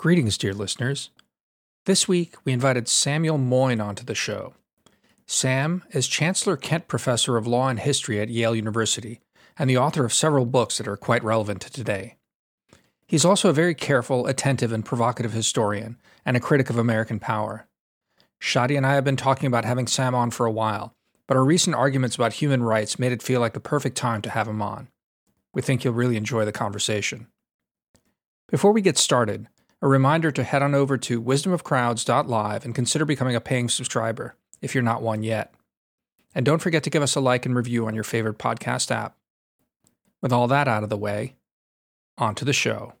Greetings, dear listeners. This week, we invited Samuel Moyn onto the show. Sam is Chancellor Kent Professor of Law and History at Yale University and the author of several books that are quite relevant to today. He's also a very careful, attentive, and provocative historian and a critic of American power. Shadi and I have been talking about having Sam on for a while, but our recent arguments about human rights made it feel like the perfect time to have him on. We think you'll really enjoy the conversation. Before we get started, a reminder to head on over to wisdomofcrowds.live and consider becoming a paying subscriber if you're not one yet. And don't forget to give us a like and review on your favorite podcast app. With all that out of the way, on to the show.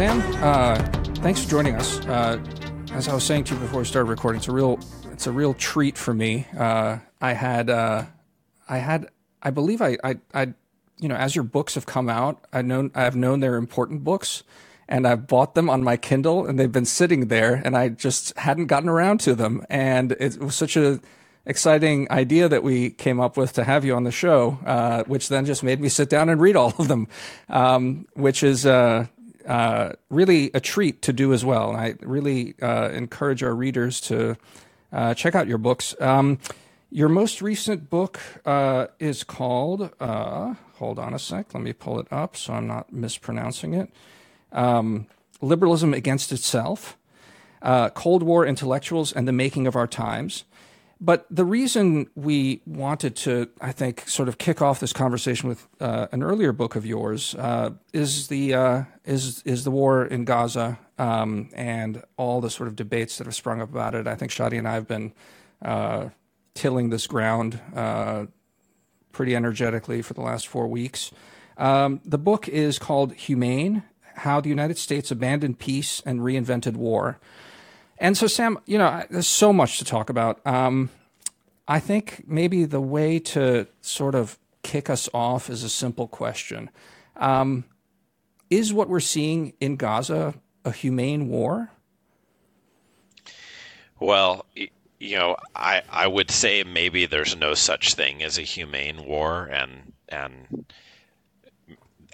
Sam, uh, thanks for joining us. Uh, as I was saying to you before we started recording, it's a real it's a real treat for me. Uh, I had uh, I had I believe I, I I you know as your books have come out, I known I've known they're important books, and I've bought them on my Kindle, and they've been sitting there, and I just hadn't gotten around to them, and it was such a exciting idea that we came up with to have you on the show, uh, which then just made me sit down and read all of them, um, which is uh, uh, really a treat to do as well. And I really uh, encourage our readers to uh, check out your books. Um, your most recent book uh, is called, uh, hold on a sec, let me pull it up so I'm not mispronouncing it um, Liberalism Against Itself Cold War Intellectuals and the Making of Our Times. But the reason we wanted to, I think, sort of kick off this conversation with uh, an earlier book of yours uh, is the uh, is is the war in Gaza um, and all the sort of debates that have sprung up about it. I think Shadi and I have been uh, tilling this ground uh, pretty energetically for the last four weeks. Um, the book is called Humane: How the United States Abandoned Peace and Reinvented War. And so, Sam, you know, there's so much to talk about. Um, I think maybe the way to sort of kick us off is a simple question um, Is what we're seeing in Gaza a humane war? Well, you know, I, I would say maybe there's no such thing as a humane war, and and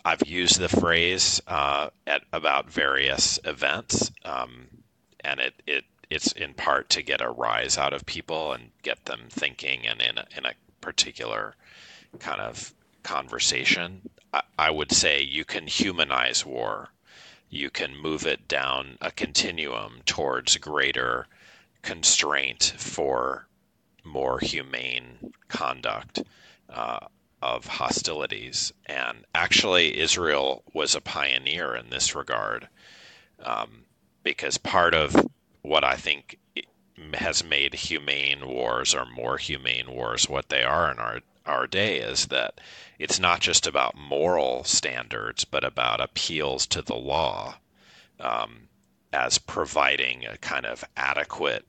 I've used the phrase uh, at about various events. Um, and it, it it's in part to get a rise out of people and get them thinking and in a, in a particular kind of conversation. I, I would say you can humanize war. You can move it down a continuum towards greater constraint for more humane conduct uh, of hostilities. And actually, Israel was a pioneer in this regard. Um, because part of what I think has made humane wars or more humane wars what they are in our our day is that it's not just about moral standards, but about appeals to the law um, as providing a kind of adequate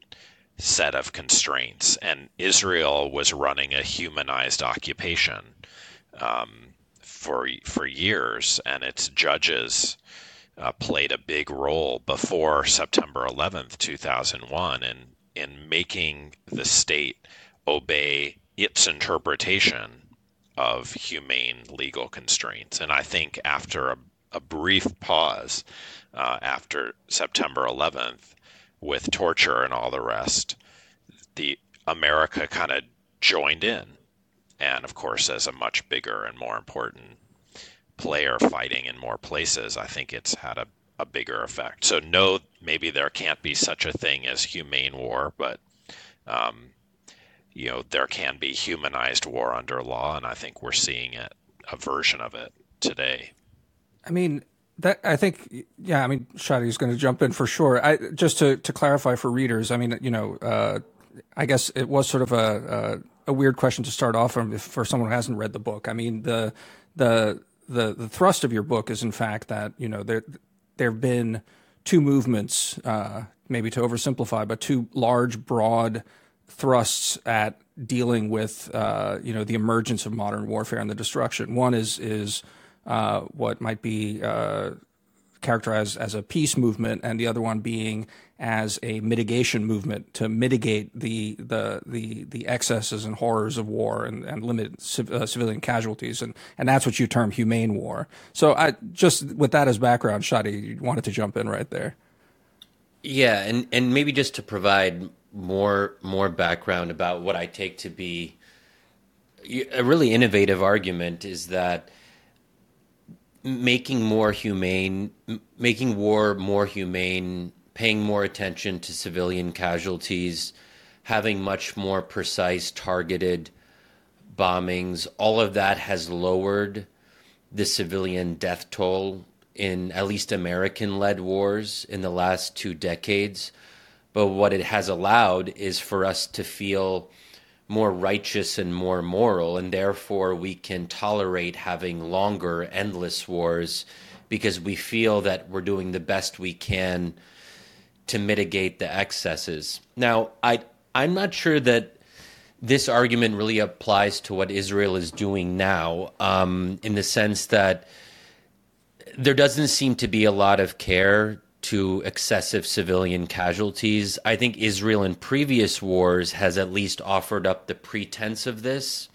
set of constraints. And Israel was running a humanized occupation um, for for years, and its judges uh, played a big role before September 11th, 2001, in, in making the state obey its interpretation of humane legal constraints. And I think after a, a brief pause uh, after September 11th, with torture and all the rest, the America kind of joined in. And of course, as a much bigger and more important player fighting in more places, I think it's had a, a bigger effect. So, no, maybe there can't be such a thing as humane war, but, um, you know, there can be humanized war under law, and I think we're seeing it, a version of it today. I mean, that I think, yeah. I mean, Shadi's going to jump in for sure. I just to to clarify for readers. I mean, you know, uh, I guess it was sort of a, a, a weird question to start off from for someone who hasn't read the book. I mean, the the the the thrust of your book is in fact that you know there there have been two movements, uh, maybe to oversimplify, but two large, broad thrusts at dealing with uh, you know the emergence of modern warfare and the destruction. One is is uh, what might be uh, characterized as a peace movement, and the other one being as a mitigation movement to mitigate the the the, the excesses and horrors of war and, and limit civ- uh, civilian casualties, and and that's what you term humane war. So I just with that as background, Shadi you wanted to jump in right there. Yeah, and and maybe just to provide more more background about what I take to be a really innovative argument is that making more humane, making war more humane, paying more attention to civilian casualties, having much more precise, targeted bombings, all of that has lowered the civilian death toll in at least American led wars in the last two decades. But what it has allowed is for us to feel more righteous and more moral, and therefore we can tolerate having longer, endless wars because we feel that we're doing the best we can to mitigate the excesses. Now, I I'm not sure that this argument really applies to what Israel is doing now, um, in the sense that there doesn't seem to be a lot of care to excessive civilian casualties. I think Israel in previous wars has at least offered up the pretense of this.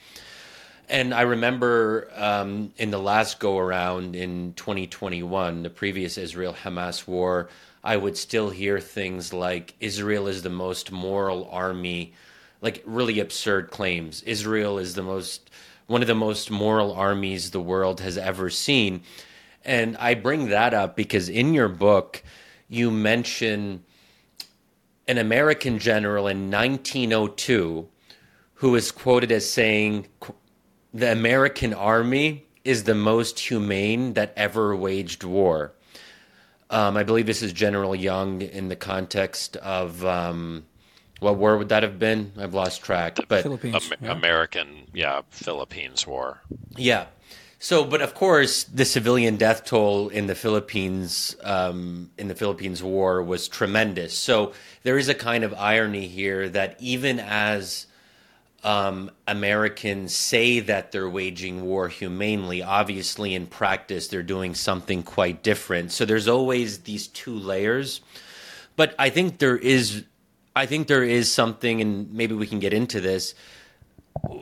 And I remember um, in the last go around in 2021, the previous Israel Hamas war, I would still hear things like Israel is the most moral army, like really absurd claims. Israel is the most, one of the most moral armies the world has ever seen. And I bring that up because in your book, you mention an American general in 1902 who is quoted as saying, The American army is the most humane that ever waged war. Um, I believe this is General Young in the context of um, what war would that have been? I've lost track. But Philippines, Am- yeah. American, yeah, Philippines war. Yeah, so, but of course, the civilian death toll in the Philippines um, in the Philippines war was tremendous. So there is a kind of irony here that even as um, Americans say that they're waging war humanely, obviously in practice they're doing something quite different. So there's always these two layers. But I think there is, I think there is something, and maybe we can get into this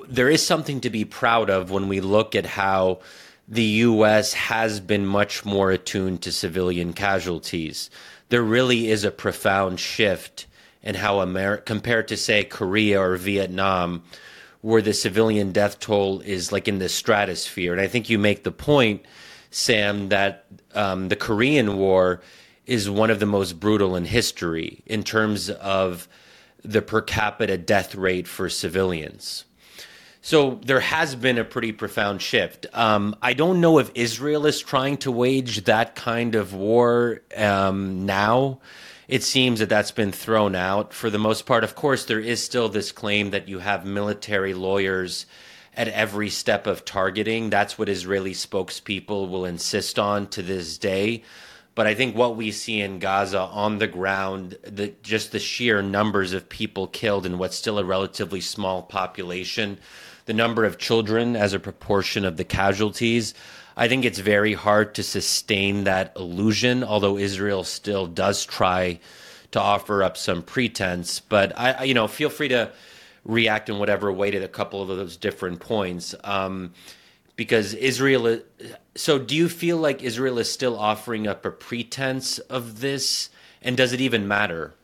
there is something to be proud of when we look at how the U.S. has been much more attuned to civilian casualties. There really is a profound shift in how America, compared to say Korea or Vietnam, where the civilian death toll is like in the stratosphere. And I think you make the point, Sam, that um, the Korean War is one of the most brutal in history in terms of the per capita death rate for civilians. So there has been a pretty profound shift. Um, I don't know if Israel is trying to wage that kind of war um, now. It seems that that's been thrown out for the most part. Of course, there is still this claim that you have military lawyers at every step of targeting. That's what Israeli spokespeople will insist on to this day. But I think what we see in Gaza on the ground, the, just the sheer numbers of people killed in what's still a relatively small population, the number of children as a proportion of the casualties. I think it's very hard to sustain that illusion, although Israel still does try to offer up some pretense. But I, you know, feel free to react in whatever way to a couple of those different points. Um, because Israel, is, so do you feel like Israel is still offering up a pretense of this? And does it even matter?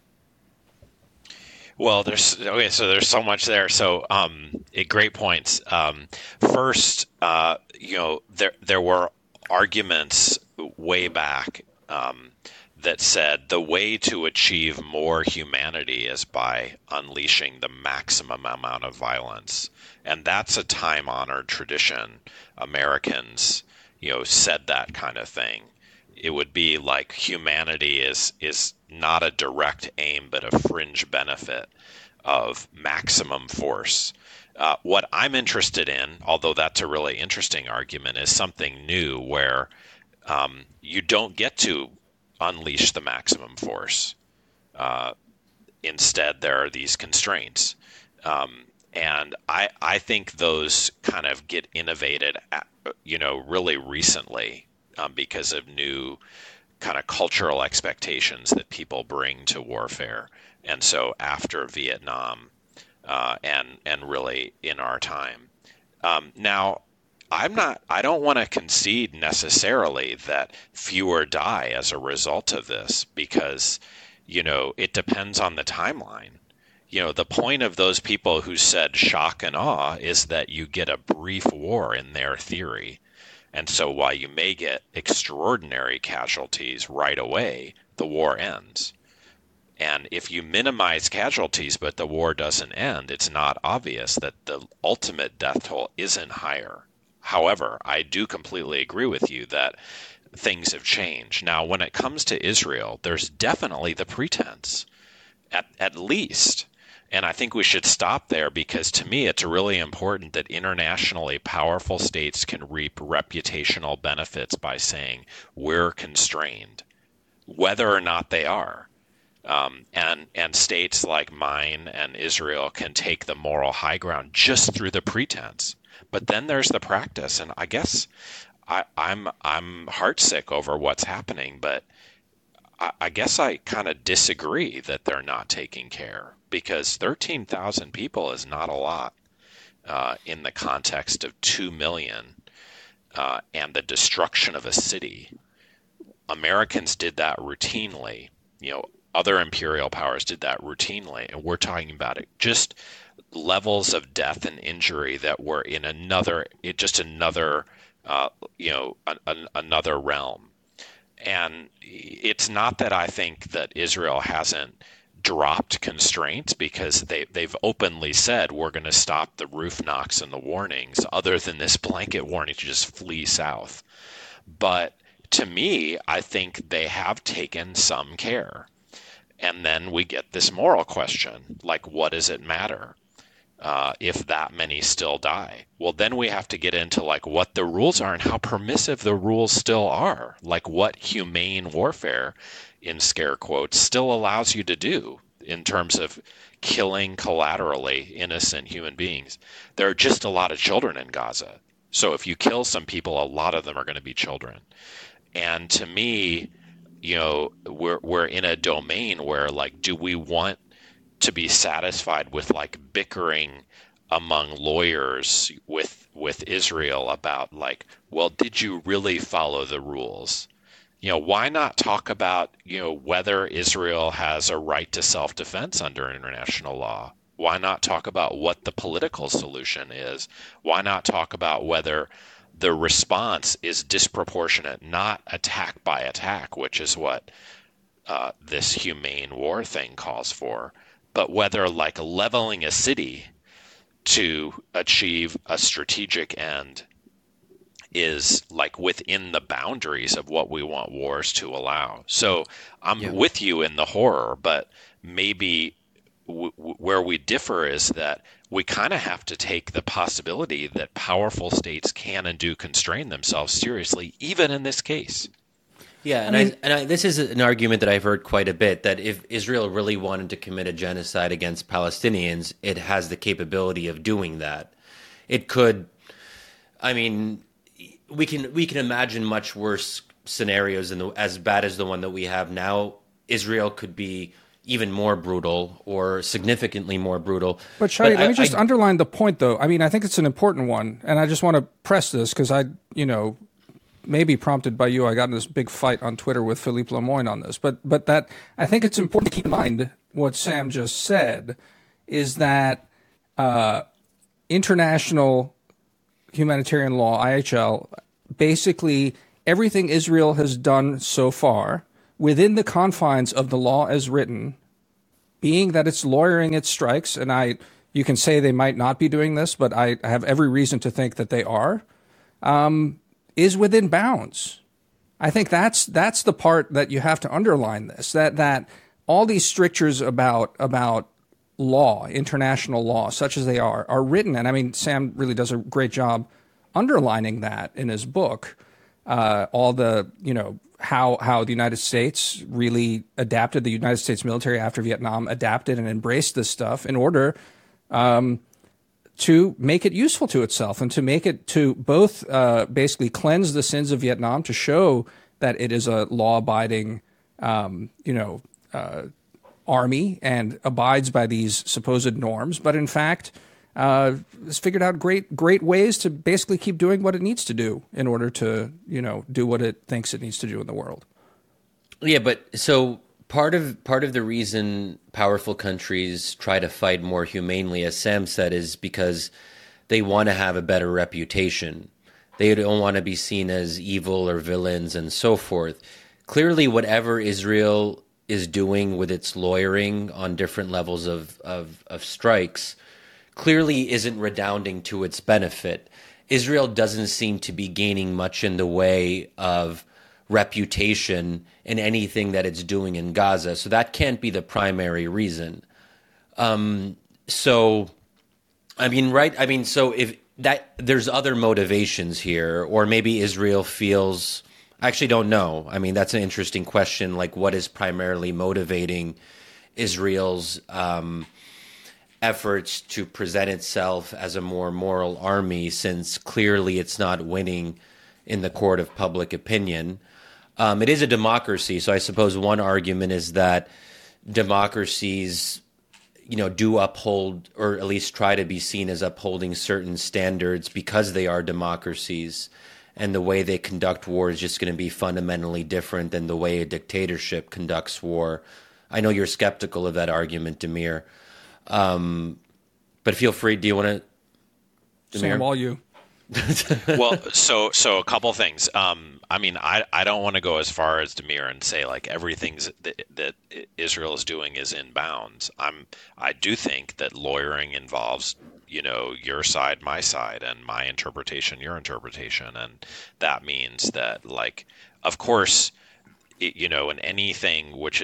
Well, there's okay, so there's so much there. So, um, great points. Um, first, uh, you know, there there were arguments way back um, that said the way to achieve more humanity is by unleashing the maximum amount of violence, and that's a time honored tradition. Americans, you know, said that kind of thing. It would be like humanity is is not a direct aim, but a fringe benefit of maximum force. Uh, what I'm interested in, although that's a really interesting argument, is something new where um, you don't get to unleash the maximum force. Uh, instead, there are these constraints. Um, and I I think those kind of get innovated, at, you know, really recently um, because of new kind of cultural expectations that people bring to warfare, and so after Vietnam, uh, and and really in our time. Um, now, I'm not. I don't want to concede necessarily that fewer die as a result of this because, you know, it depends on the timeline you know, the point of those people who said shock and awe is that you get a brief war in their theory. And so while you may get extraordinary casualties right away, the war ends. And if you minimize casualties but the war doesn't end, it's not obvious that the ultimate death toll isn't higher. However, I do completely agree with you that things have changed. Now, when it comes to Israel, there's definitely the pretense, at, at least, and I think we should stop there because to me, it's really important that internationally powerful states can reap reputational benefits by saying we're constrained, whether or not they are. Um, and and states like mine and Israel can take the moral high ground just through the pretense. But then there's the practice, and I guess I, I'm I'm heartsick over what's happening, but I, I guess I kind of disagree that they're not taking care because 13,000 people is not a lot uh, in the context of 2 million uh, and the destruction of a city. Americans did that routinely. You know, other imperial powers did that routinely, and we're talking about it just levels of death and injury that were in another, just another, uh, you know, an, an, another realm. And it's not that I think that Israel hasn't dropped constraints because they, they've openly said we're going to stop the roof knocks and the warnings, other than this blanket warning to just flee south. But to me, I think they have taken some care. And then we get this moral question like, what does it matter? Uh, if that many still die. Well, then we have to get into like what the rules are and how permissive the rules still are, like what humane warfare in scare quotes still allows you to do in terms of killing collaterally innocent human beings. There are just a lot of children in Gaza. So if you kill some people, a lot of them are going to be children. And to me, you know, we're we're in a domain where like do we want to be satisfied with like bickering among lawyers with with Israel about like, well, did you really follow the rules? You know, why not talk about, you know, whether Israel has a right to self defense under international law? Why not talk about what the political solution is? Why not talk about whether the response is disproportionate, not attack by attack, which is what uh, this humane war thing calls for, but whether like leveling a city to achieve a strategic end is like within the boundaries of what we want wars to allow. So I'm yeah. with you in the horror, but maybe w- where we differ is that we kind of have to take the possibility that powerful states can and do constrain themselves seriously, even in this case. Yeah, and I, mean, I and I, this is an argument that I've heard quite a bit that if Israel really wanted to commit a genocide against Palestinians, it has the capability of doing that. It could, I mean, we can we can imagine much worse scenarios than the, as bad as the one that we have now. Israel could be even more brutal or significantly more brutal. But Shadi, let I, me just I, underline the point, though. I mean, I think it's an important one, and I just want to press this because I, you know, maybe prompted by you, I got in this big fight on Twitter with Philippe Lemoine on this. But but that I think it's important to keep in mind what Sam just said is that uh, international humanitarian law, IHL, basically everything Israel has done so far within the confines of the law as written, being that it's lawyering its strikes, and I you can say they might not be doing this, but I have every reason to think that they are, um, is within bounds. I think that's that's the part that you have to underline this that that all these strictures about about law, international law, such as they are, are written. And I mean, Sam really does a great job underlining that in his book. Uh, all the, you know, how how the United States really adapted, the United States military after Vietnam adapted and embraced this stuff in order um, to make it useful to itself and to make it to both uh, basically cleanse the sins of Vietnam to show that it is a law abiding, um, you know, uh, army and abides by these supposed norms, but in fact uh, has figured out great great ways to basically keep doing what it needs to do in order to you know do what it thinks it needs to do in the world. Yeah, but so part of part of the reason powerful countries try to fight more humanely, as Sam said, is because they want to have a better reputation. They don't want to be seen as evil or villains and so forth. Clearly, whatever Israel is doing with its lawyering on different levels of, of, of strikes clearly isn't redounding to its benefit. Israel doesn't seem to be gaining much in the way of reputation in anything that it's doing in Gaza. So that can't be the primary reason. Um, so, I mean, right? I mean, so if that there's other motivations here, or maybe Israel feels I actually don't know. I mean, that's an interesting question. Like, what is primarily motivating Israel's um, efforts to present itself as a more moral army, since clearly it's not winning in the court of public opinion? Um, it is a democracy, so I suppose one argument is that democracies, you know, do uphold or at least try to be seen as upholding certain standards because they are democracies and the way they conduct war is just going to be fundamentally different than the way a dictatorship conducts war. I know you're skeptical of that argument, Damir, um, but feel free. Do you want to? Sam, all you. well, so so a couple things. Um, I mean, I, I don't want to go as far as Damir and say like everything that, that Israel is doing is in bounds. I'm I do think that lawyering involves you know your side my side and my interpretation your interpretation. And that means that like of course it, you know in anything which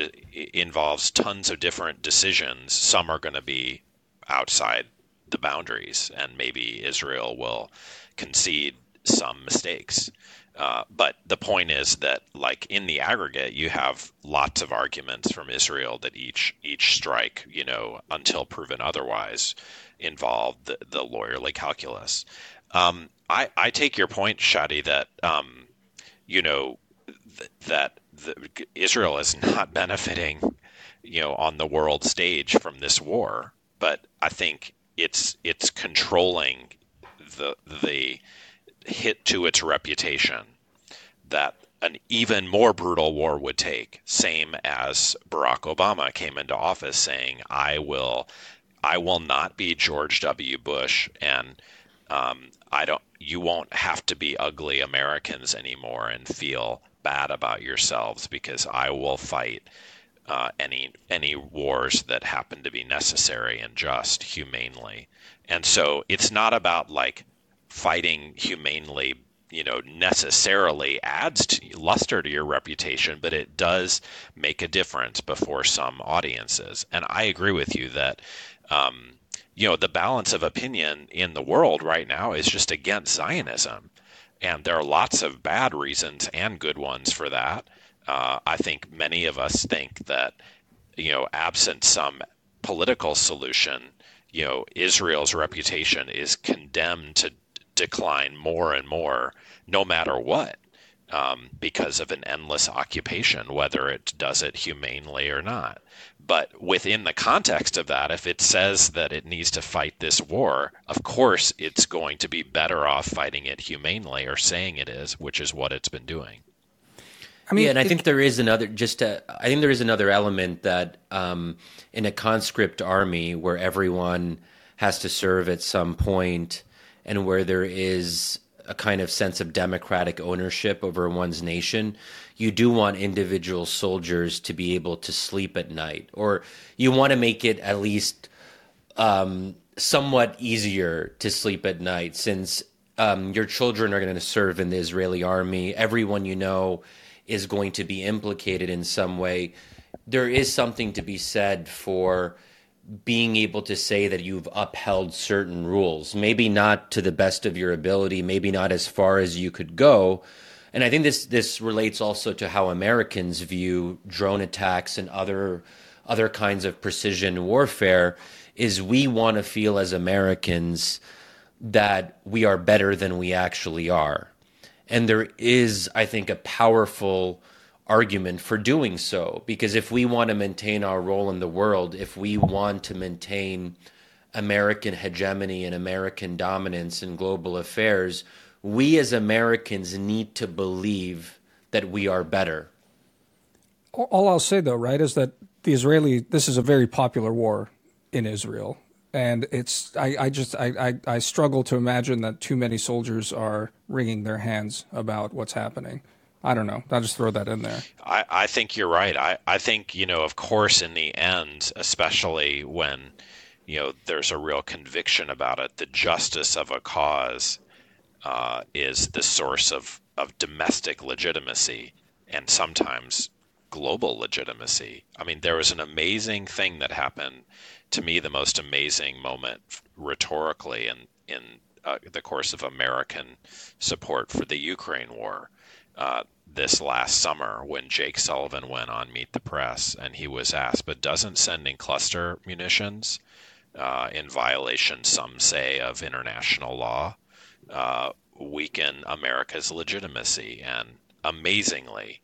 involves tons of different decisions some are going to be outside the boundaries and maybe israel will concede some mistakes. Uh, but the point is that, like in the aggregate, you have lots of arguments from Israel that each each strike, you know, until proven otherwise, involved the, the lawyerly calculus. Um, I, I take your point, Shadi, that um, you know th- that the, Israel is not benefiting, you know, on the world stage from this war, but I think it's it's controlling the the hit to its reputation that an even more brutal war would take. Same as Barack Obama came into office saying, "I will I will not be George W. Bush, and um, I don't. You won't have to be ugly Americans anymore and feel bad about yourselves because I will fight uh, any any wars that happen to be necessary and just humanely. And so it's not about like fighting humanely you know necessarily adds to, luster to your reputation but it does make a difference before some audiences and i agree with you that um, you know, the balance of opinion in the world right now is just against Zionism. And there are lots of bad reasons and good ones for that. Uh, I think many of us think that, you know, absent some political solution, you know, Israel's reputation is condemned to decline more and more, no matter what, um, because of an endless occupation, whether it does it humanely or not. But within the context of that, if it says that it needs to fight this war, of course it's going to be better off fighting it humanely or saying it is, which is what it's been doing. I mean, yeah, and I think there is another just a, I think there is another element that um, in a conscript army where everyone has to serve at some point and where there is a kind of sense of democratic ownership over one's nation, you do want individual soldiers to be able to sleep at night, or you want to make it at least um, somewhat easier to sleep at night since um, your children are going to serve in the Israeli army. Everyone you know is going to be implicated in some way. There is something to be said for being able to say that you've upheld certain rules, maybe not to the best of your ability, maybe not as far as you could go. And I think this this relates also to how Americans view drone attacks and other other kinds of precision warfare is we want to feel as Americans that we are better than we actually are. And there is, I think, a powerful argument for doing so because if we want to maintain our role in the world, if we want to maintain American hegemony and American dominance in global affairs, we as Americans need to believe that we are better. All I'll say though, right, is that the Israeli this is a very popular war in Israel. And it's I, I just I, I, I struggle to imagine that too many soldiers are wringing their hands about what's happening. I don't know. I'll just throw that in there. I, I think you're right. I, I think, you know, of course, in the end, especially when, you know, there's a real conviction about it, the justice of a cause uh, is the source of, of domestic legitimacy and sometimes global legitimacy. I mean, there was an amazing thing that happened to me, the most amazing moment rhetorically in, in uh, the course of American support for the Ukraine war uh, this last summer when Jake Sullivan went on Meet the Press and he was asked, but doesn't sending cluster munitions uh, in violation, some say, of international law uh, weaken America's legitimacy? And amazingly,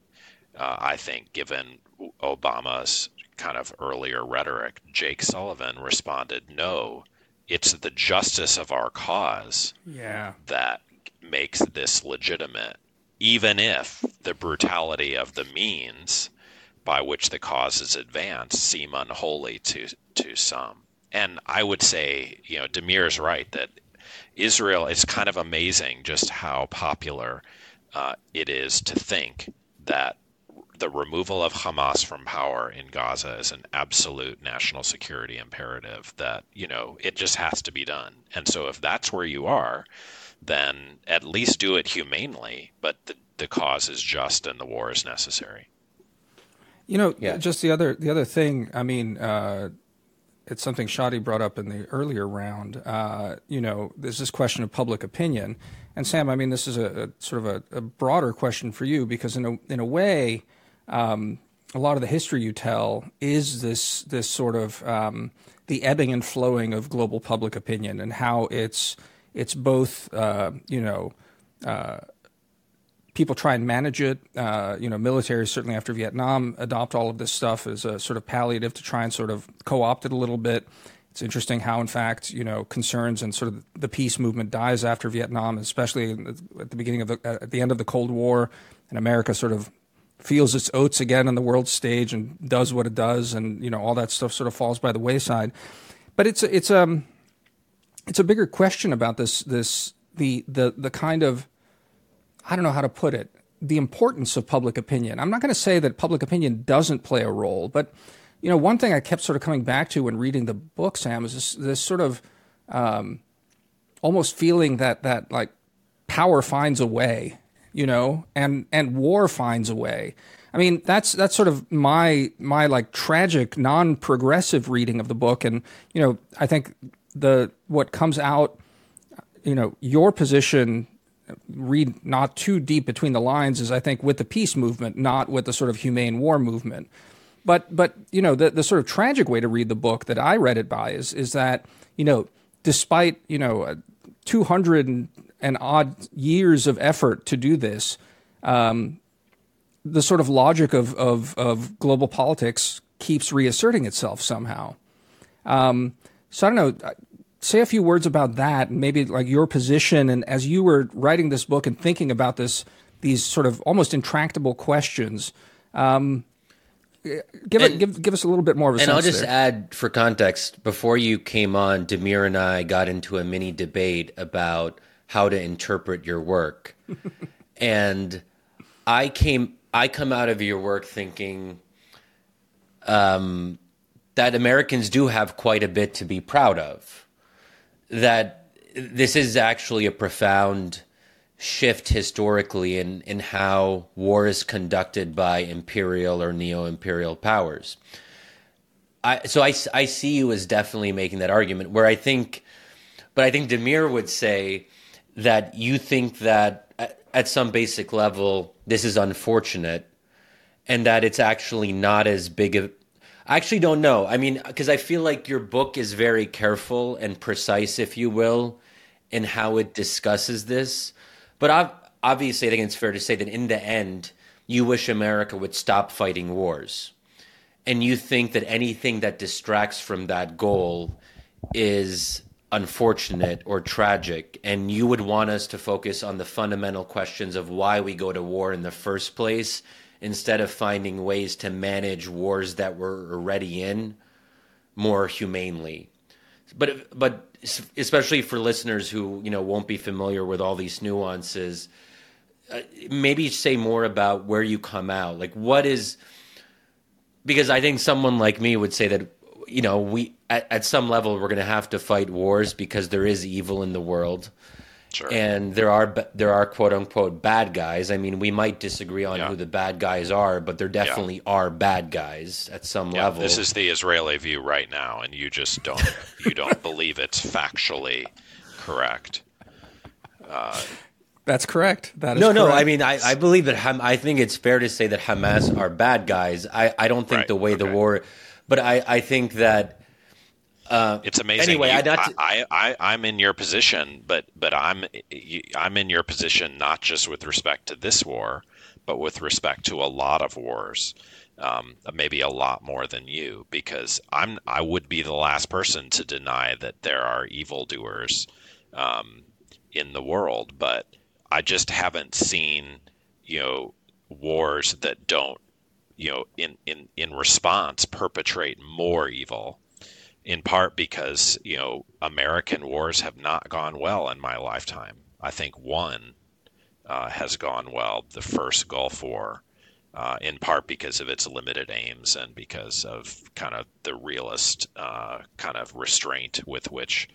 uh, I think, given Obama's kind of earlier rhetoric, Jake Sullivan responded, no, it's the justice of our cause yeah. that makes this legitimate even if the brutality of the means by which the cause is advanced seem unholy to to some. And I would say, you know, Damir's right that Israel. It's kind of amazing just how popular uh, it is to think that the removal of Hamas from power in Gaza is an absolute national security imperative. That you know it just has to be done. And so if that's where you are, then at least do it humanely. But the, the cause is just and the war is necessary. You know, yeah. just the other the other thing. I mean, uh, it's something Shadi brought up in the earlier round. Uh, you know, there's this question of public opinion, and Sam. I mean, this is a, a sort of a, a, broader question for you because in a in a way, um, a lot of the history you tell is this this sort of um, the ebbing and flowing of global public opinion and how it's it's both, uh, you know, uh, people try and manage it. Uh, you know, military certainly after Vietnam adopt all of this stuff as a sort of palliative to try and sort of co-opt it a little bit. It's interesting how, in fact, you know, concerns and sort of the peace movement dies after Vietnam, especially at the beginning of the at the end of the Cold War, and America sort of feels its oats again on the world stage and does what it does, and you know, all that stuff sort of falls by the wayside. But it's it's um it's a bigger question about this this the the the kind of I don't know how to put it the importance of public opinion. I'm not going to say that public opinion doesn't play a role, but you know one thing I kept sort of coming back to when reading the book, Sam, is this, this sort of um, almost feeling that that like power finds a way, you know, and and war finds a way. I mean, that's that's sort of my my like tragic non-progressive reading of the book, and you know, I think the what comes out, you know, your position read not too deep between the lines is I think with the peace movement, not with the sort of humane war movement. But but you know the the sort of tragic way to read the book that I read it by is is that you know despite you know two hundred and odd years of effort to do this, um, the sort of logic of, of of global politics keeps reasserting itself somehow. Um, so I don't know. Say a few words about that, and maybe like your position, and as you were writing this book and thinking about this, these sort of almost intractable questions. Um, give and, it, give give us a little bit more of a. And I'll just there. add for context. Before you came on, Damir and I got into a mini debate about how to interpret your work, and I came. I come out of your work thinking, um, that Americans do have quite a bit to be proud of. That this is actually a profound shift historically in, in how war is conducted by imperial or neo imperial powers. I, so I, I see you as definitely making that argument where I think, but I think Damir would say that you think that at, at some basic level, this is unfortunate and that it's actually not as big of I actually don't know. I mean, because I feel like your book is very careful and precise, if you will, in how it discusses this. But I've, obviously, I think it's fair to say that in the end, you wish America would stop fighting wars. And you think that anything that distracts from that goal is unfortunate or tragic. And you would want us to focus on the fundamental questions of why we go to war in the first place instead of finding ways to manage wars that we're already in more humanely. But but especially for listeners who you know won't be familiar with all these nuances, uh, maybe say more about where you come out. Like what is because I think someone like me would say that you know we at, at some level we're going to have to fight wars because there is evil in the world Sure. And there are there are quote unquote bad guys. I mean, we might disagree on yeah. who the bad guys are, but there definitely yeah. are bad guys at some yeah, level. This is the Israeli view right now, and you just don't you don't believe it's factually correct. Uh, That's correct. That is no, correct. no. I mean, I, I believe that. Ham, I think it's fair to say that Hamas are bad guys. I, I don't think right. the way okay. the war, but I, I think that uh, it's amazing. Anyway, you, I, I, I, I'm in your position, but but I'm I'm in your position not just with respect to this war, but with respect to a lot of wars. Um, maybe a lot more than you, because I'm I would be the last person to deny that there are evildoers um, in the world, but I just haven't seen you know wars that don't you know in in in response perpetrate more evil in part because you know American wars have not gone well in my lifetime. I think one uh, has gone well, the first Gulf War, uh, in part because of its limited aims and because of kind of the realist uh, kind of restraint with which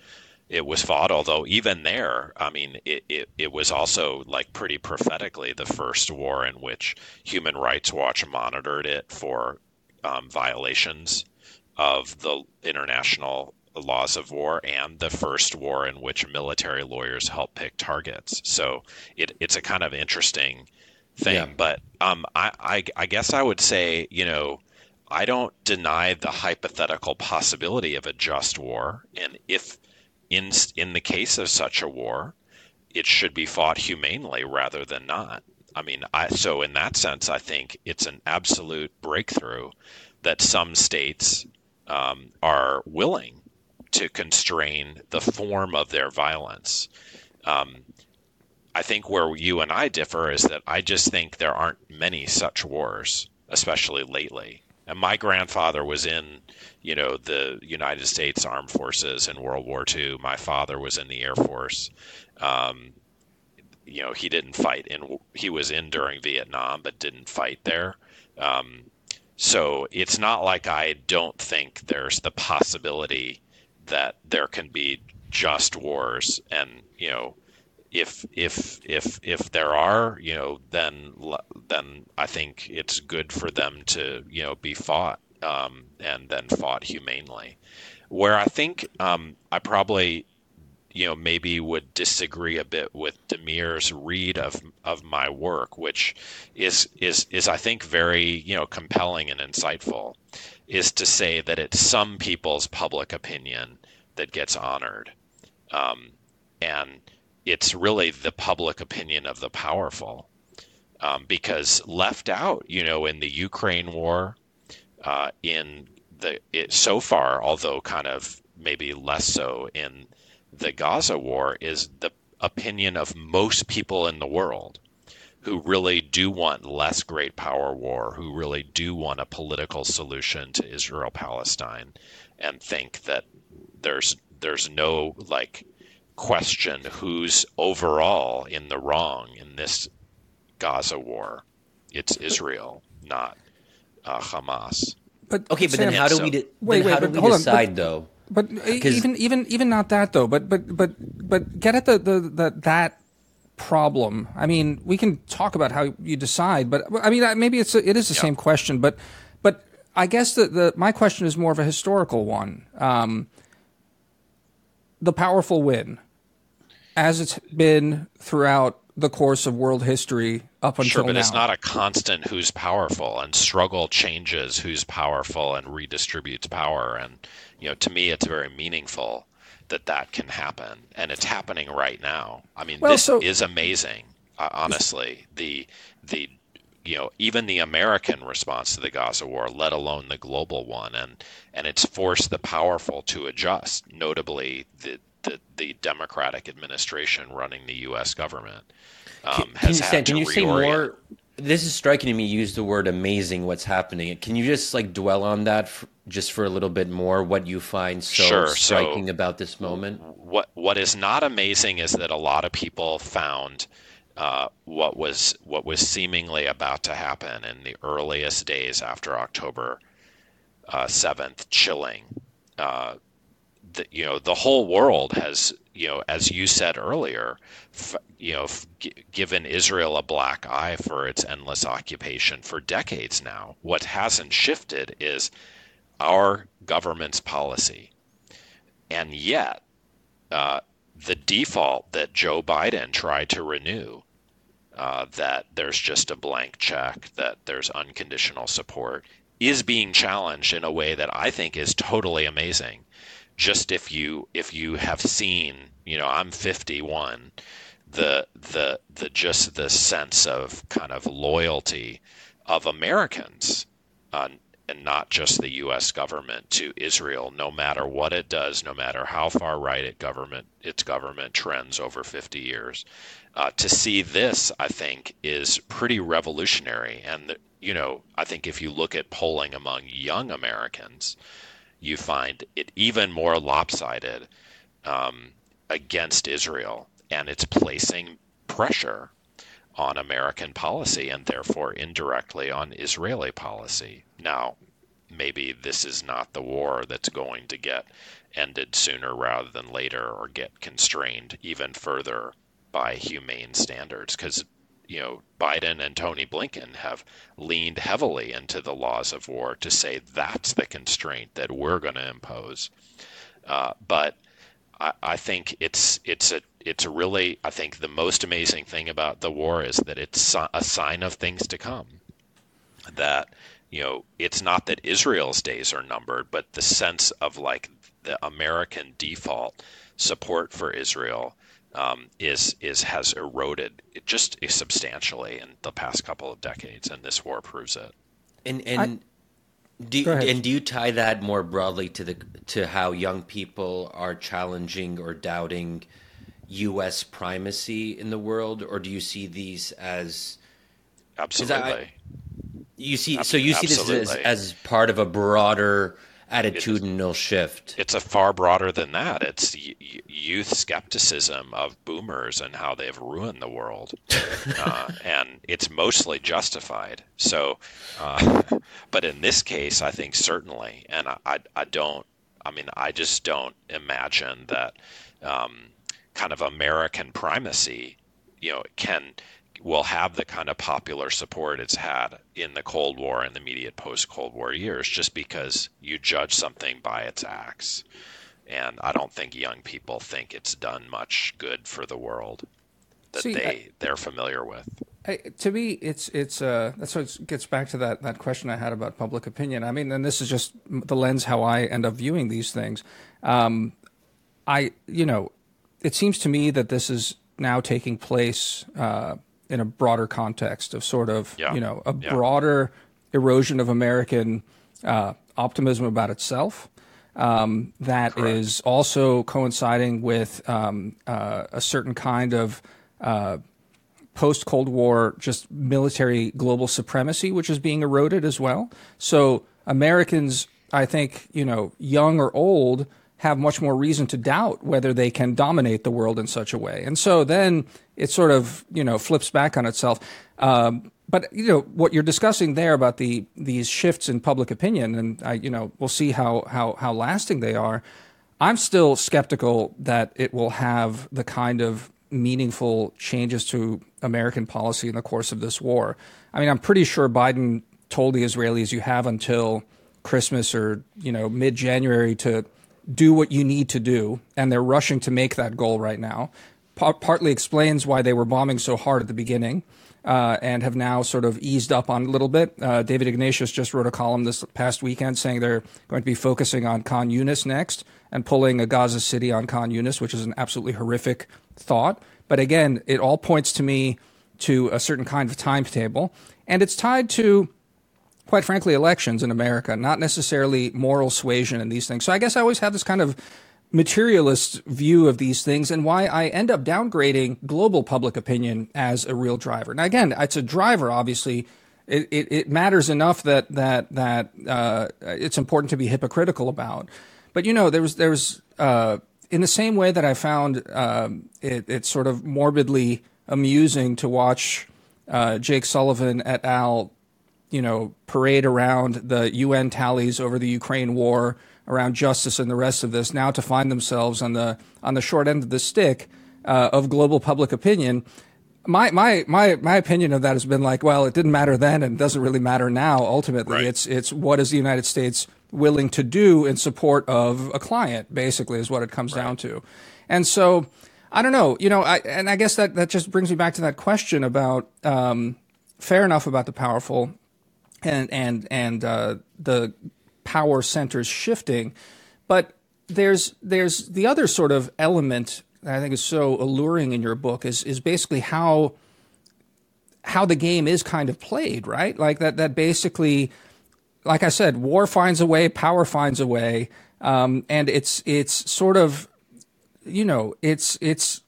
it was fought. Although even there, I mean, it, it, it was also like pretty prophetically the first war in which Human Rights Watch monitored it for um, violations of the international laws of war and the first war in which military lawyers help pick targets. So it, it's a kind of interesting thing. Yeah. But um, I, I, I guess I would say, you know, I don't deny the hypothetical possibility of a just war. And if in, in the case of such a war, it should be fought humanely rather than not. I mean, I, so in that sense, I think it's an absolute breakthrough that some states um, are willing to constrain the form of their violence. Um, I think where you and I differ is that I just think there aren't many such wars, especially lately. And my grandfather was in, you know, the United States Armed Forces in World War II. My father was in the Air Force. Um, you know, he didn't fight in. He was in during Vietnam, but didn't fight there. Um, so it's not like I don't think there's the possibility that there can be just wars and you know if if if if there are you know then then I think it's good for them to you know be fought um, and then fought humanely. Where I think um, I probably you know maybe would disagree a bit with Damir's read of of my work, which is is is I think very you know compelling and insightful, is to say that it's some people's public opinion that gets honored, um, and it's really the public opinion of the powerful, um, because left out, you know, in the Ukraine war, uh, in the it, so far, although kind of maybe less so in the Gaza war is the opinion of most people in the world who really do want less great power war, who really do want a political solution to Israel Palestine, and think that there's there's no like question who's overall in the wrong in this Gaza war. It's Israel, not uh, Hamas. But okay, but Sam, then how do we de- wait, wait, how do we decide on, but, though? But even even even not that though. But but but but get at the the, the that problem. I mean, we can talk about how you decide, but I mean, maybe it's a, it is the yeah. same question, but but I guess that the my question is more of a historical one. Um, the powerful win, as it's been throughout the course of world history up until sure, but now. it's not a constant who's powerful, and struggle changes who's powerful and redistributes power. And you know, to me, it's very meaningful that that can happen, and it's happening right now. I mean, Well, this so- is amazing. Uh, honestly, the the you know even the American response to the Gaza war, let alone the global one, and and it's forced the powerful to adjust. Notably, the the, the Democratic administration running the U.S. government um, Can, has you, had Stan, to can you say more? This is striking to me. You Use the word "amazing." What's happening? Can you just like dwell on that for, just for a little bit more? What you find so Sure, so- striking about this moment? what what is not amazing is that a lot of people found uh, what was what was seemingly about to happen in the earliest days after October uh, seventh chilling. Uh, the, you know, the whole world has, you know, as you said earlier, f- you know, f- given Israel a black eye for its endless occupation for decades now. What hasn't shifted is our government's policy, and yet uh, the default that Joe Biden tried to renew, uh, that there's just a blank check, that there's unconditional support, is being challenged in a way that I think is totally amazing. Just if you if you have seen, you know, I'm 51, the the the just the sense of kind of loyalty of Americans, uh, and not just the U.S. government to Israel, no matter what it does, no matter how far right it government its government trends over 50 years. Uh, to see this, I think, is pretty revolutionary. And you know, I think if you look at polling among young Americans, you find it even more lopsided um, against Israel, and it's placing pressure on American policy and therefore indirectly on Israeli policy. Now, maybe this is not the war that's going to get ended sooner rather than later or get constrained even further by humane standards because you know Biden and Tony Blinken have leaned heavily into the laws of war to say that's the constraint that we're going to impose. Uh, but I, I think it's it's a it's a really I think the most amazing thing about the war is that it's a sign of things to come. That you know it's not that Israel's days are numbered, but the sense of like the American default support for Israel um, is is has eroded just substantially in the past couple of decades, and this war proves it. And and do Go ahead. and do you tie that more broadly to the to how young people are challenging or doubting U.S. primacy in the world, or do you see these as Absolutely. you see? So you see this as, as part of a broader attitudinal shift. it's a far broader than that. It's youth skepticism of boomers and how they've ruined the world, uh, and it's mostly justified. So, uh, but in this case, I think certainly, and I, I, I don't. I mean, I just don't imagine that um, kind of American primacy, you know, can will have the kind of popular support it's had in the Cold War and the immediate post Cold War years just because you judge something by its acts. And I don't think young people think it's done much good for the world that See, they I- they're familiar with. I, to me, it's it's uh, that's what gets back to that that question I had about public opinion. I mean, and this is just the lens how I end up viewing these things. Um, I you know, it seems to me that this is now taking place uh, in a broader context of sort of Yeah. you know a Yeah. broader erosion of American uh, optimism about itself. Um, that is also coinciding with um, uh, a certain kind of uh, post Cold War just military global supremacy, which is being eroded as well. So Americans, I think, you know, young or old, have much more reason to doubt whether they can dominate the world in such a way. And so then it sort of, you know, flips back on itself. Um, but you know what you're discussing there about the these shifts in public opinion, and I, you know, we'll see how how how lasting they are. I'm still skeptical that it will have the kind of meaningful changes to American policy in the course of this war. I mean, I'm pretty sure Biden told the Israelis you have until Christmas or, you know, mid-January to do what you need to do, and they're rushing to make that goal right now. par- partly explains why they were bombing so hard at the beginning. Uh, and have now sort of eased up on a little bit. Uh, David Ignatius just wrote a column this past weekend saying they're going to be focusing on Khan Yunis next and pulling a Gaza City on Khan Yunis, which is an absolutely horrific thought. But again, it all points to me to a certain kind of timetable, and it's tied to quite frankly, elections in America, not necessarily moral suasion and these things. So I guess I always have this kind of materialist view of these things and why I end up downgrading global public opinion as a real driver. Now, again, it's a driver, obviously. It, it, it matters enough that that that uh, it's important to be hypocritical about. But you know, there there's there's uh, in the same way that I found um, it, it's sort of morbidly amusing to watch uh, Jake Sullivan et al. You know, parade around the UN tallies over the Ukraine war around justice and the rest of this now to find themselves on the on the short end of the stick uh, of global public opinion. My my my my opinion of that has been like, well, it didn't matter then and doesn't really matter now. Ultimately, right. it's it's what is the United States willing to do in support of a client, basically, is what it comes right. down to. And so, I don't know, you know, I, and I guess that that just brings me back to that question about um, fair enough about the powerful and and and uh, the power centers shifting. But there's there's the other sort of element that I think is so alluring in your book is is basically how how the game is kind of played, right? Like that that basically, like I said, war finds a way, power finds a way, um, and it's it's sort of, you know, it's it's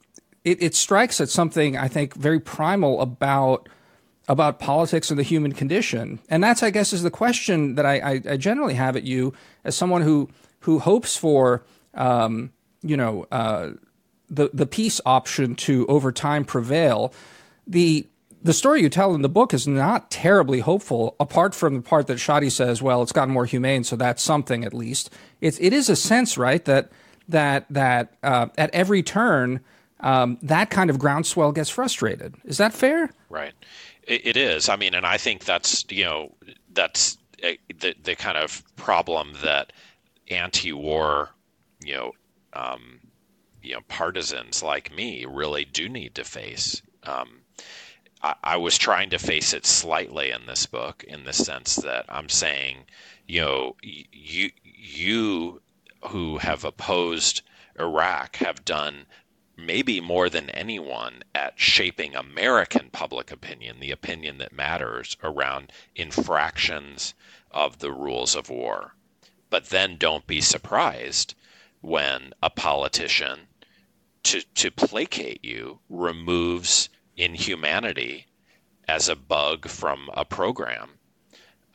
it, it strikes at something I think very primal about about politics and the human condition. And that's, I guess, is the question that I, I, I generally have at you as someone who who hopes for, um, you know, uh, the the peace option to over time prevail. The the story you tell in the book is not terribly hopeful, apart from the part that Shadi says, "Well, it's gotten more humane, so that's something at least." It's it is a sense, right, that that that uh, at every turn, um, that kind of groundswell gets frustrated. Is that fair? Right. It is. I mean, and I think that's you know that's the the kind of problem that anti-war, you know, um, you know, partisans like me really do need to face. Um, I, I was trying to face it slightly in this book, in the sense that I'm saying, you know, you you who have opposed Iraq have done maybe more than anyone at shaping American public opinion, the opinion that matters around infractions of the rules of war. But then don't be surprised when a politician, to, to placate you, removes inhumanity as a bug from a program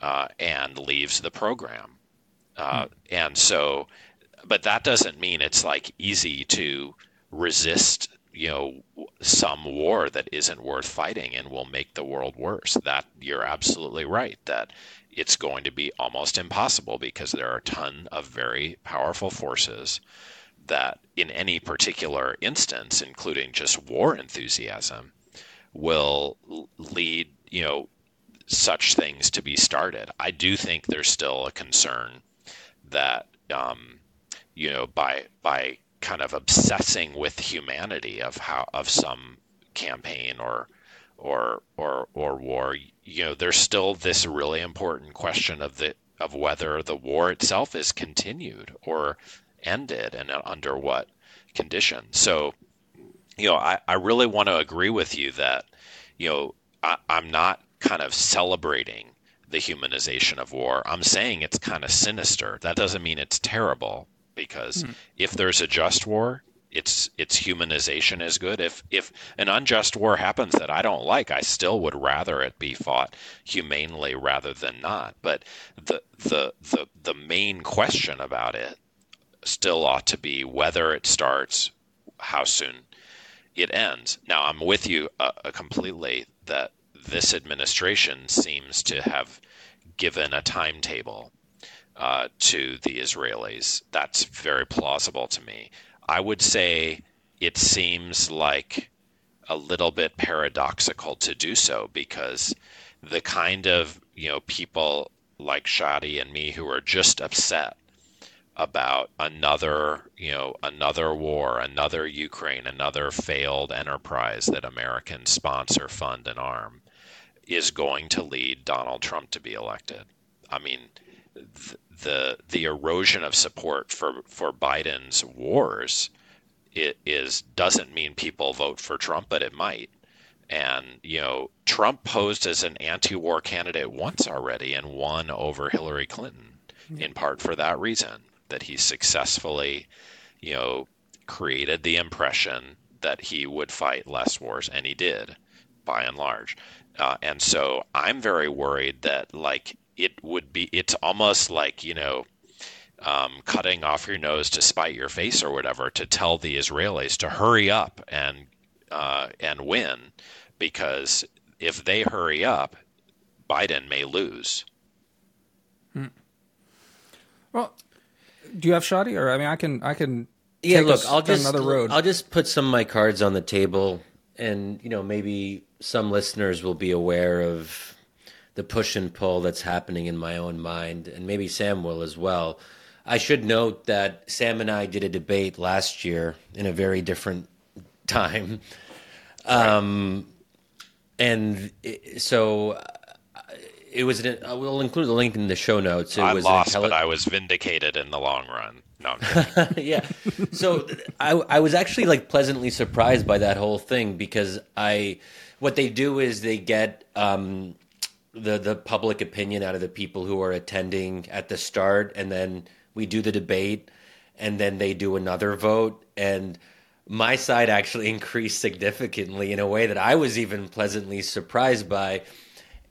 uh, and leaves the program. Uh, and so, but that doesn't mean it's like easy to resist you know some war that isn't worth fighting and will make the world worse. That you're absolutely right that it's going to be almost impossible because there are a ton of very powerful forces that in any particular instance including just war enthusiasm will lead you know such things to be started. I do think there's still a concern that um, you know by by kind of obsessing with humanity of how of some campaign or or or or war. You know there's still this really important question of the of whether the war itself is continued or ended and under what conditions so you know i, I really want to agree with you that you know I, i'm not kind of celebrating the humanization of war. I'm saying it's kind of sinister. That doesn't mean it's terrible because hmm. if there's a just war, its its humanization is good. If if an unjust war happens that I don't like, I still would rather it be fought humanely rather than not. But the the the the main question about it still ought to be whether it starts, how soon it ends. Now I'm with you uh, uh completely that this administration seems to have given a timetable uh, to the Israelis. That's very plausible to me. I would say it seems like a little bit paradoxical to do so because the kind of you know people like Shadi and me who are just upset about another, you know, another war, another Ukraine, another failed enterprise that Americans sponsor, fund, and arm, is going to lead Donald Trump to be elected. I mean, the the, erosion of support for for Biden's wars it is doesn't mean people vote for Trump, but it might. And you know, Trump posed as an anti-war candidate once already and won over Hillary Clinton, in part for that reason that he successfully, you know, created the impression that he would fight less wars, and he did, by and large. Uh, and so I'm very worried that like it would be, it's almost like you know um, cutting off your nose to spite your face or whatever to tell the Israelis to hurry up and uh, and win because if they hurry up, Biden may lose. Hmm. Well, do you have Shadi, or I mean, I can I can yeah. Look, I'll just another road. I'll just put some of my cards on the table, and you know maybe some listeners will be aware of the push and pull that's happening in my own mind, and maybe Sam will as well. I should note that Sam and I did a debate last year in a very different time. Um, and it, so uh, it was. An, I will include the link in the show notes. It I was lost, but I was vindicated in the long run. No, yeah. So I, I was actually like pleasantly surprised by that whole thing because I, what they do is they get um, the the public opinion out of the people who are attending at the start, and then we do the debate, and then they do another vote, and my side actually increased significantly in a way that I was even pleasantly surprised by.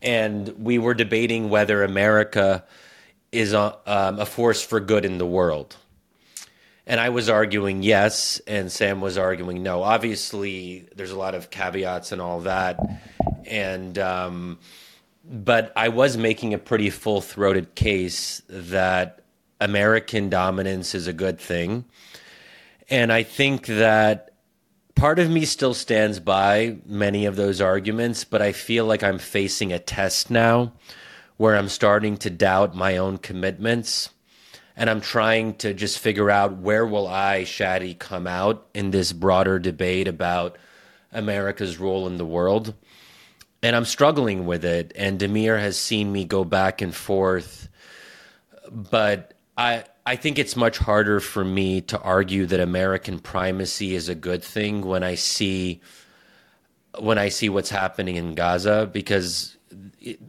And we were debating whether America is a, um, a force for good in the world. And I was arguing yes, and Sam was arguing no. Obviously, there's a lot of caveats and all that. And, um, but I was making a pretty full throated case that American dominance is a good thing and I think that part of me still stands by many of those arguments, but I feel like I'm facing a test now where I'm starting to doubt my own commitments. And I'm trying to just figure out where will I, Shadi, come out in this broader debate about America's role in the world. And I'm struggling with it. And Damir has seen me go back and forth. But I I think it's much harder for me to argue that American primacy is a good thing when I see when I see what's happening in Gaza because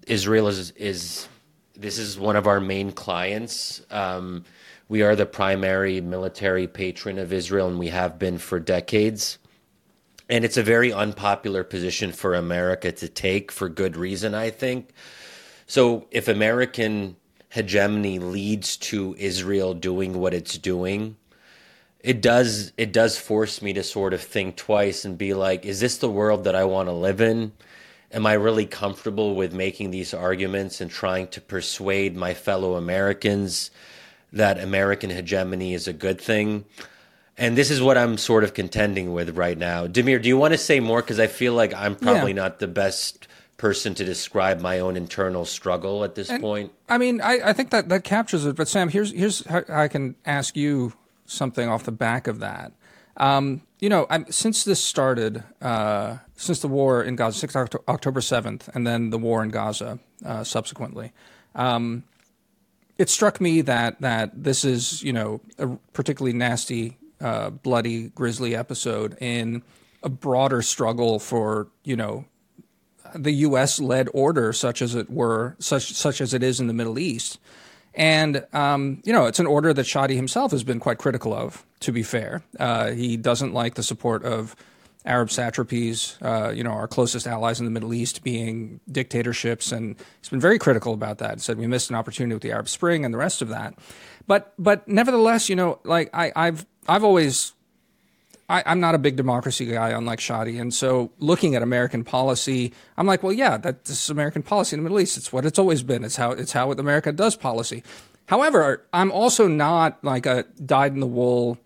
Israel is is this is one of our main clients. Um, we are the primary military patron of Israel, and we have been for decades. And it's a very unpopular position for America to take for good reason, I think. So if American hegemony leads to Israel doing what it's doing, it does it does force me to sort of think twice and be like, is this the world that I want to live in? Am I really comfortable with making these arguments and trying to persuade my fellow Americans that American hegemony is a good thing? And this is what I'm sort of contending with right now. Damir, do you want to say more? Because I feel like I'm probably yeah. not the best person to describe my own internal struggle at this and, point. I mean, I, I think that that captures it. But Sam, here's here's how I can ask you something off the back of that. Um, you know, I'm, since this started, uh, since the war in Gaza, 6 October 7th, and then the war in Gaza uh, subsequently, um, it struck me that that this is, you know, a particularly nasty, uh, bloody, grisly episode in a broader struggle for, you know, the U.S. led order, such as it were, such such as it is in the Middle East. And um, you know, it's an order that Shadi himself has been quite critical of. To be fair, uh, he doesn't like the support of Arab satrapies, uh, you know, our closest allies in the Middle East being dictatorships, and he's been very critical about that. He said we missed an opportunity with the Arab Spring and the rest of that. But but nevertheless, you know, like I, I've I've always I, am not a big democracy guy, unlike Shadi. And so looking at American policy, I'm like, well, yeah, that's American policy in the Middle East. It's what it's always been. It's how it's how America does policy. However, I'm also not like a dyed in the wool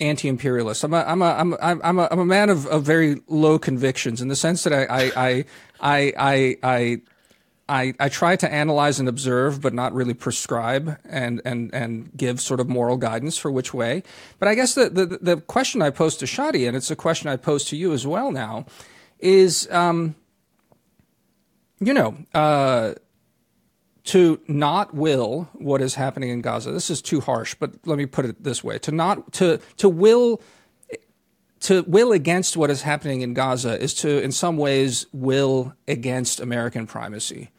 anti-imperialist. I'm a I'm a I'm a, I'm a, I'm a man of, of very low convictions in the sense that I I I I I, I I, I try to analyze and observe, but not really prescribe and, and, and give sort of moral guidance for which way. But I guess the, the, the question I posed to Shadi, and it's a question I pose to you as well now, is, um, you know, uh, to not will what is happening in Gaza. This is too harsh, but let me put it this way: to not to to will to will against what is happening in Gaza is to, in some ways, will against American primacy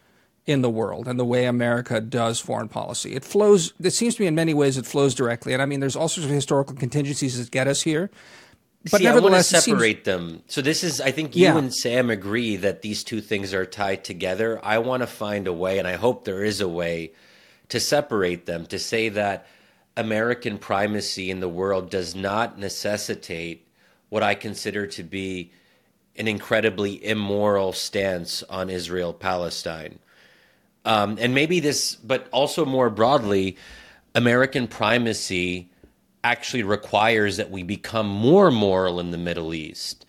in the world and the way America does foreign policy. It flows. It seems to me, in many ways, it flows directly. And I mean, there's all sorts of historical contingencies that get us here. But See, nevertheless, I want to separate seems... them. So this is, I think, you yeah. and Sam agree that these two things are tied together. I want to find a way, and I hope there is a way to separate them. To say that American primacy in the world does not necessitate what I consider to be an incredibly immoral stance on Israel Palestine. Um, and maybe this, but also more broadly, American primacy actually requires that we become more moral in the Middle East.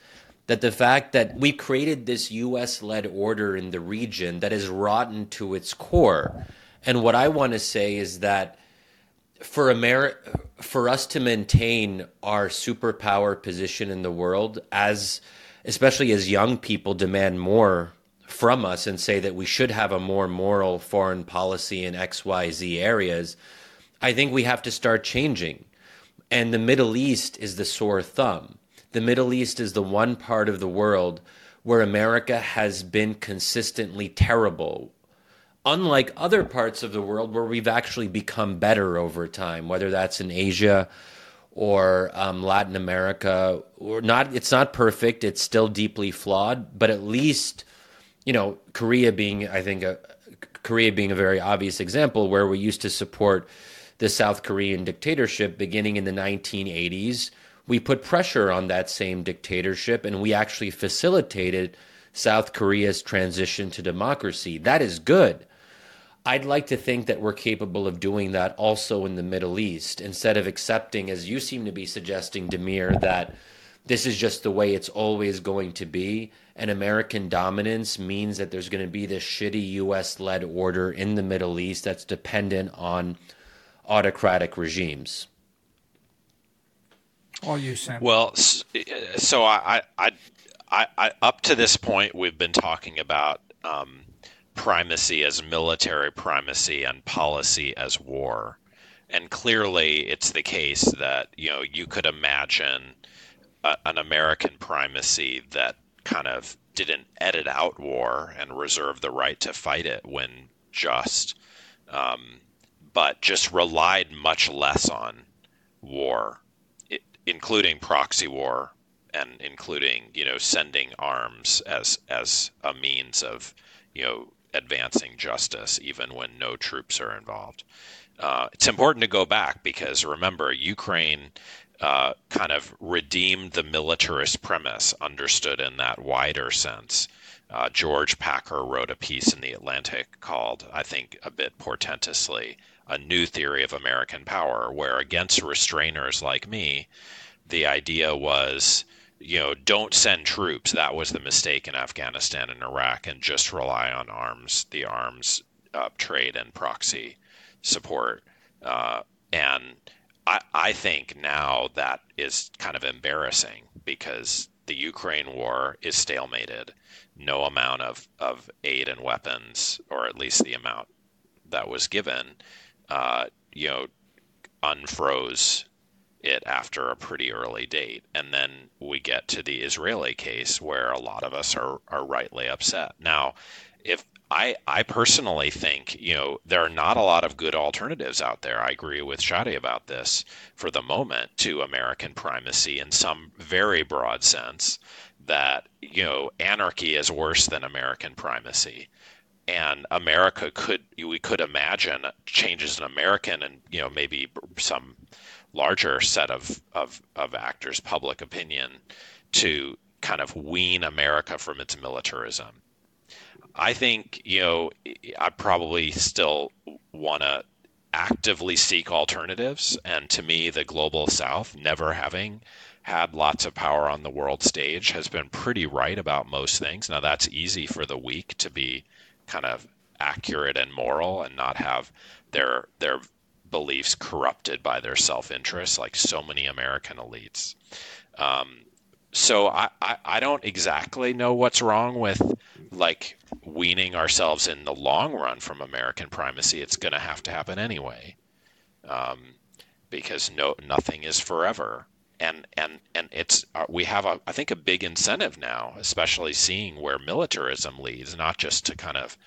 That the fact that we created this US led order in the region that is rotten to its core. And what I want to say is that for Ameri- for us to maintain our superpower position in the world as especially as young people demand more from us and say that we should have a more moral foreign policy in XYZ areas, I think we have to start changing. And the Middle East is the sore thumb. The Middle East is the one part of the world where America has been consistently terrible unlike other parts of the world where we've actually become better over time, whether that's in Asia or um, Latin America, or not. It's not perfect. It's still deeply flawed, but at least, you know, Korea being, I think, a, Korea being a very obvious example where we used to support the South Korean dictatorship beginning in the 1980s. We put pressure on that same dictatorship, and we actually facilitated South Korea's transition to democracy. That is good. I'd like to think that we're capable of doing that also in the Middle East instead of accepting, as you seem to be suggesting, Damir, that this is just the way it's always going to be. And American dominance means that there's going to be this shitty US led order in the Middle East that's dependent on autocratic regimes. All you, Sam. Well, so I, I, I, I, up to this point, we've been talking about um, primacy as military primacy and policy as war. And clearly, it's the case that you know you could imagine a, an American primacy that kind of didn't edit out war and reserve the right to fight it when just, um, but just relied much less on war, it, including proxy war and including you know sending arms as as a means of you know advancing justice, even when no troops are involved. Uh, it's important to go back because remember, Ukraine uh, kind of redeemed the militarist premise, understood in that wider sense. Uh, George Packer wrote a piece in the Atlantic called, I think, a bit portentously, A New Theory of American Power, where against restrainers like me, the idea was you know, don't send troops. That was the mistake in Afghanistan and Iraq, and just rely on arms, the arms uh, trade and proxy support. Uh, and I, I think now that is kind of embarrassing because the Ukraine war is stalemated. No amount of, of aid and weapons, or at least the amount that was given, uh, you know, unfroze it after a pretty early date. And then we get to the Israeli case where a lot of us are, are rightly upset. Now, if I, I personally think, you know, there are not a lot of good alternatives out there. I agree with Shadi about this for the moment to American primacy in some very broad sense that, you know, anarchy is worse than American primacy and America could we could imagine changes in American and you know maybe some larger set of, of, of actors, public opinion, to kind of wean America from its militarism. I think, you know, I probably still want to actively seek alternatives. And to me, the global south, never having had lots of power on the world stage, has been pretty right about most things. Now, that's easy for the weak to be kind of accurate and moral and not have their their beliefs corrupted by their self-interest like so many American elites. Um, so I, I, I don't exactly know what's wrong with like weaning ourselves in the long run from American primacy. It's going to have to happen anyway, um, because no nothing is forever and and and it's uh, we have a I think a big incentive now, especially seeing where militarism leads, not just to kind of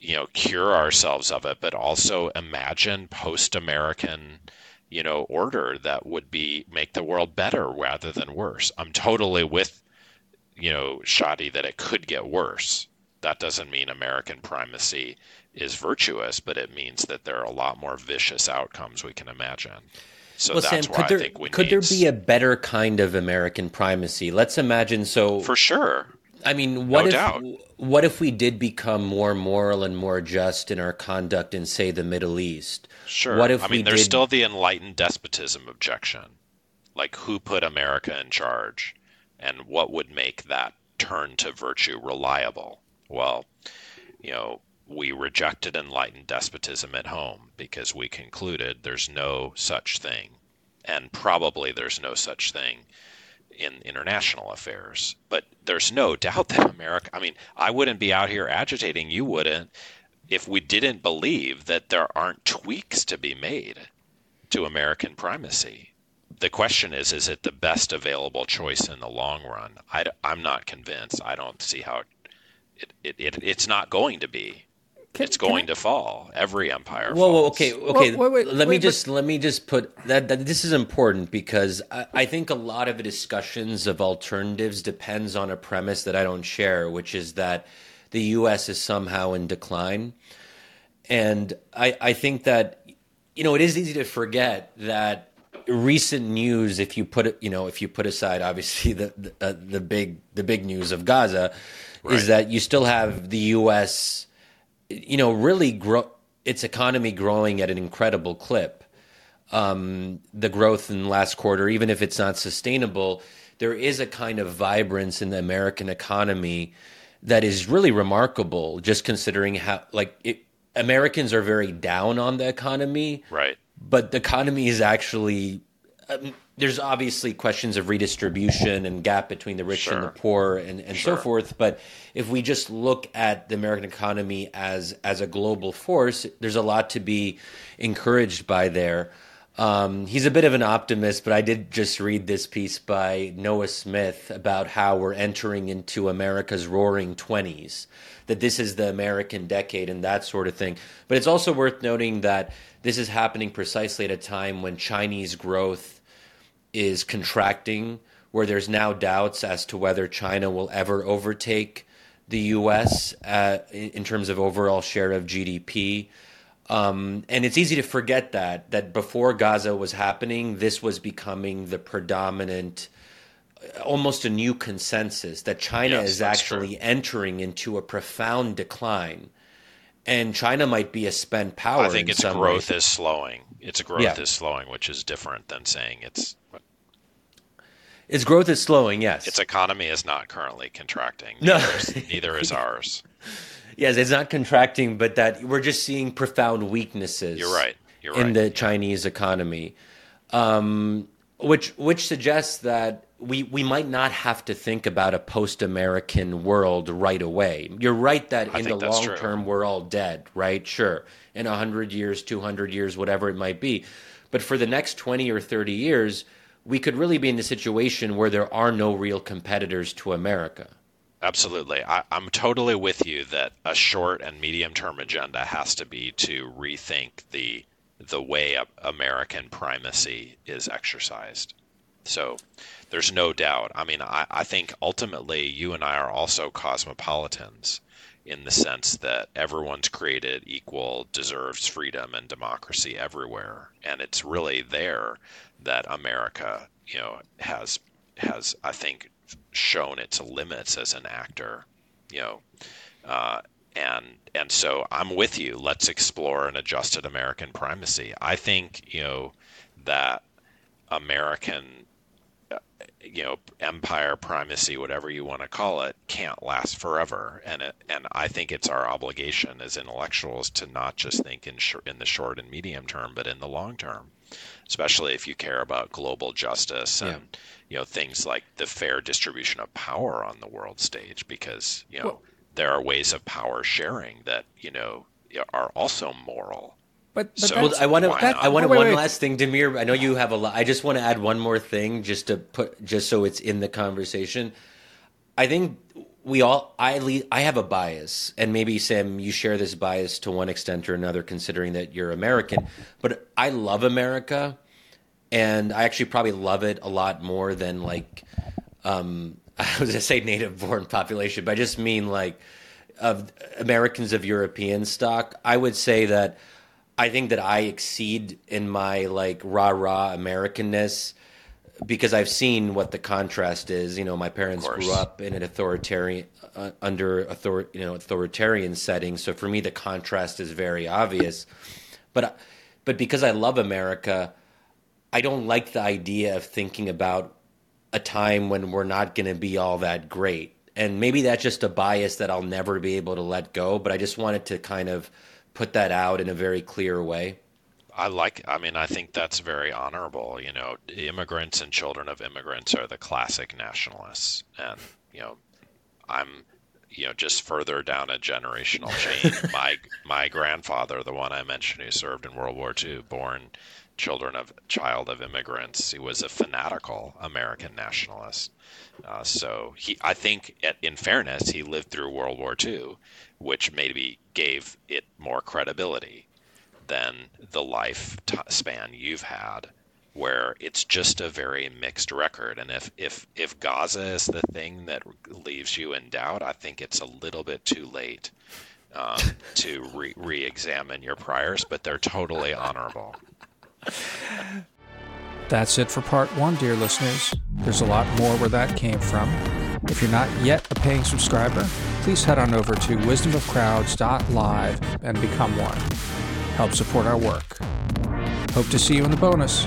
you know cure ourselves of it, but also imagine post-American you know order that would be make the world better rather than worse. I'm totally with you know Shadi that it could get worse. That doesn't mean American primacy is virtuous, but it means that there are a lot more vicious outcomes we can imagine. So well, Sam, could there, could there be a better kind of American primacy? Let's imagine. So for sure. I mean, what no if doubt. what if we did become more moral and more just in our conduct in, say, the Middle East? Sure. What if I mean, there's did... still the enlightened despotism objection, like who put America in charge, and what would make that turn to virtue reliable? Well, you know, we rejected enlightened despotism at home because we concluded there's no such thing, and probably there's no such thing in international affairs. But there's no doubt that America, I mean, I wouldn't be out here agitating, you wouldn't, if we didn't believe that there aren't tweaks to be made to American primacy. The question is, is it the best available choice in the long run? I, am not convinced. I don't see how it, it, it, it's not going to be. Can, it's going I, to fall. Every empire. Whoa, whoa okay, okay. Wait, wait, let wait, me just let me just put that, that. This is important because I, I, think a lot of the discussions of alternatives depends on a premise that I don't share, which is that the U.S. is somehow in decline, and I, I think that you know it is easy to forget that recent news, if you put it, you know, if you put aside obviously the the, uh, the big the big news of Gaza, right. is that you still have the U.S you know, really grow its economy growing at an incredible clip. Um, the growth in the last quarter, even if it's not sustainable, there is a kind of vibrance in the American economy that is really remarkable. Just considering how, like, it, Americans are very down on the economy, right? But the economy is actually um, there's obviously questions of redistribution and gap between the rich sure. and the poor and, and sure. so forth. But if we just look at the American economy as as a global force, there's a lot to be encouraged by there. Um, he's a bit of an optimist, but I did just read this piece by Noah Smith about how we're entering into America's roaring 20s, that this is the American decade and that sort of thing. But it's also worth noting that this is happening precisely at a time when Chinese growth is contracting, where there's now doubts as to whether China will ever overtake the U.S. Uh, in terms of overall share of GDP. Um, and it's easy to forget that that before Gaza was happening, this was becoming the predominant, almost a new consensus that China yes, is actually true. entering into a profound decline, and China might be a spent power. I think its growth way. is slowing. Its growth yeah. is slowing, which is different than saying it's its growth is slowing, yes. Its economy is not currently contracting. Neither no, is, neither is ours. Yes, it's not contracting, but that we're just seeing profound weaknesses. You're right. You're in right. the yeah. Chinese economy, um, which which suggests that we we might not have to think about a post-American world right away. You're right that I in the long true. term we're all dead, right? Sure, in hundred years, two hundred years, whatever it might be, but for the next twenty or thirty years we could really be in a situation where there are no real competitors to America. Absolutely. I, am totally with you that a short and medium term agenda has to be to rethink the the way American primacy is exercised. So there's no doubt. I mean, I, I think ultimately you and I are also cosmopolitans in the sense that everyone's created equal, deserves freedom and democracy everywhere. And it's really there that America, you know, has has I think shown its limits as an actor, you know, uh, and and so I'm with you. Let's explore an adjusted American primacy. I think you know that American you know empire primacy whatever you want to call it can't last forever. And it, and I think it's our obligation as intellectuals to not just think in sh- in the short and medium term but in the long term. Especially if you care about global justice and yeah. you know things like the fair distribution of power on the world stage because you know well, there are ways of power sharing that you know are also moral but, but so, I want to. I want to one wait. last thing, Damir. I know you have a lot. I just want to add one more thing, just to put, just so it's in the conversation. I think we all. I I have a bias, and maybe Sam, you share this bias to one extent or another, considering that you're American. But I love America, and I actually probably love it a lot more than like. Um, I was gonna say native-born population, but I just mean like of Americans of European stock. I would say that I think that I exceed in my like rah rah Americanness because I've seen what the contrast is. You know, my parents grew up in an authoritarian uh, under author you know authoritarian setting, so for me the contrast is very obvious. But but because I love America, I don't like the idea of thinking about a time when we're not going to be all that great. And maybe that's just a bias that I'll never be able to let go. But I just wanted to kind of put that out in a very clear way? I like, I mean, I think that's very honorable. You know, immigrants and children of immigrants are the classic nationalists. And, you know, I'm, you know, just further down a generational chain. my, my grandfather, the one I mentioned who served in World War II, born children of child of immigrants, he was a fanatical American nationalist. Uh, so he, I think, at, in fairness, he lived through World War II, which maybe gave it more credibility than the lifespan you've had where it's just a very mixed record. And if if if Gaza is the thing that leaves you in doubt I think it's a little bit too late um, to re- re-examine your priors but they're totally honorable that's it for part one dear listeners there's a lot more where that came from if you're not yet a paying subscriber, please head on over to wisdomofcrowds.live and become one. Help support our work. Hope to see you in the bonus.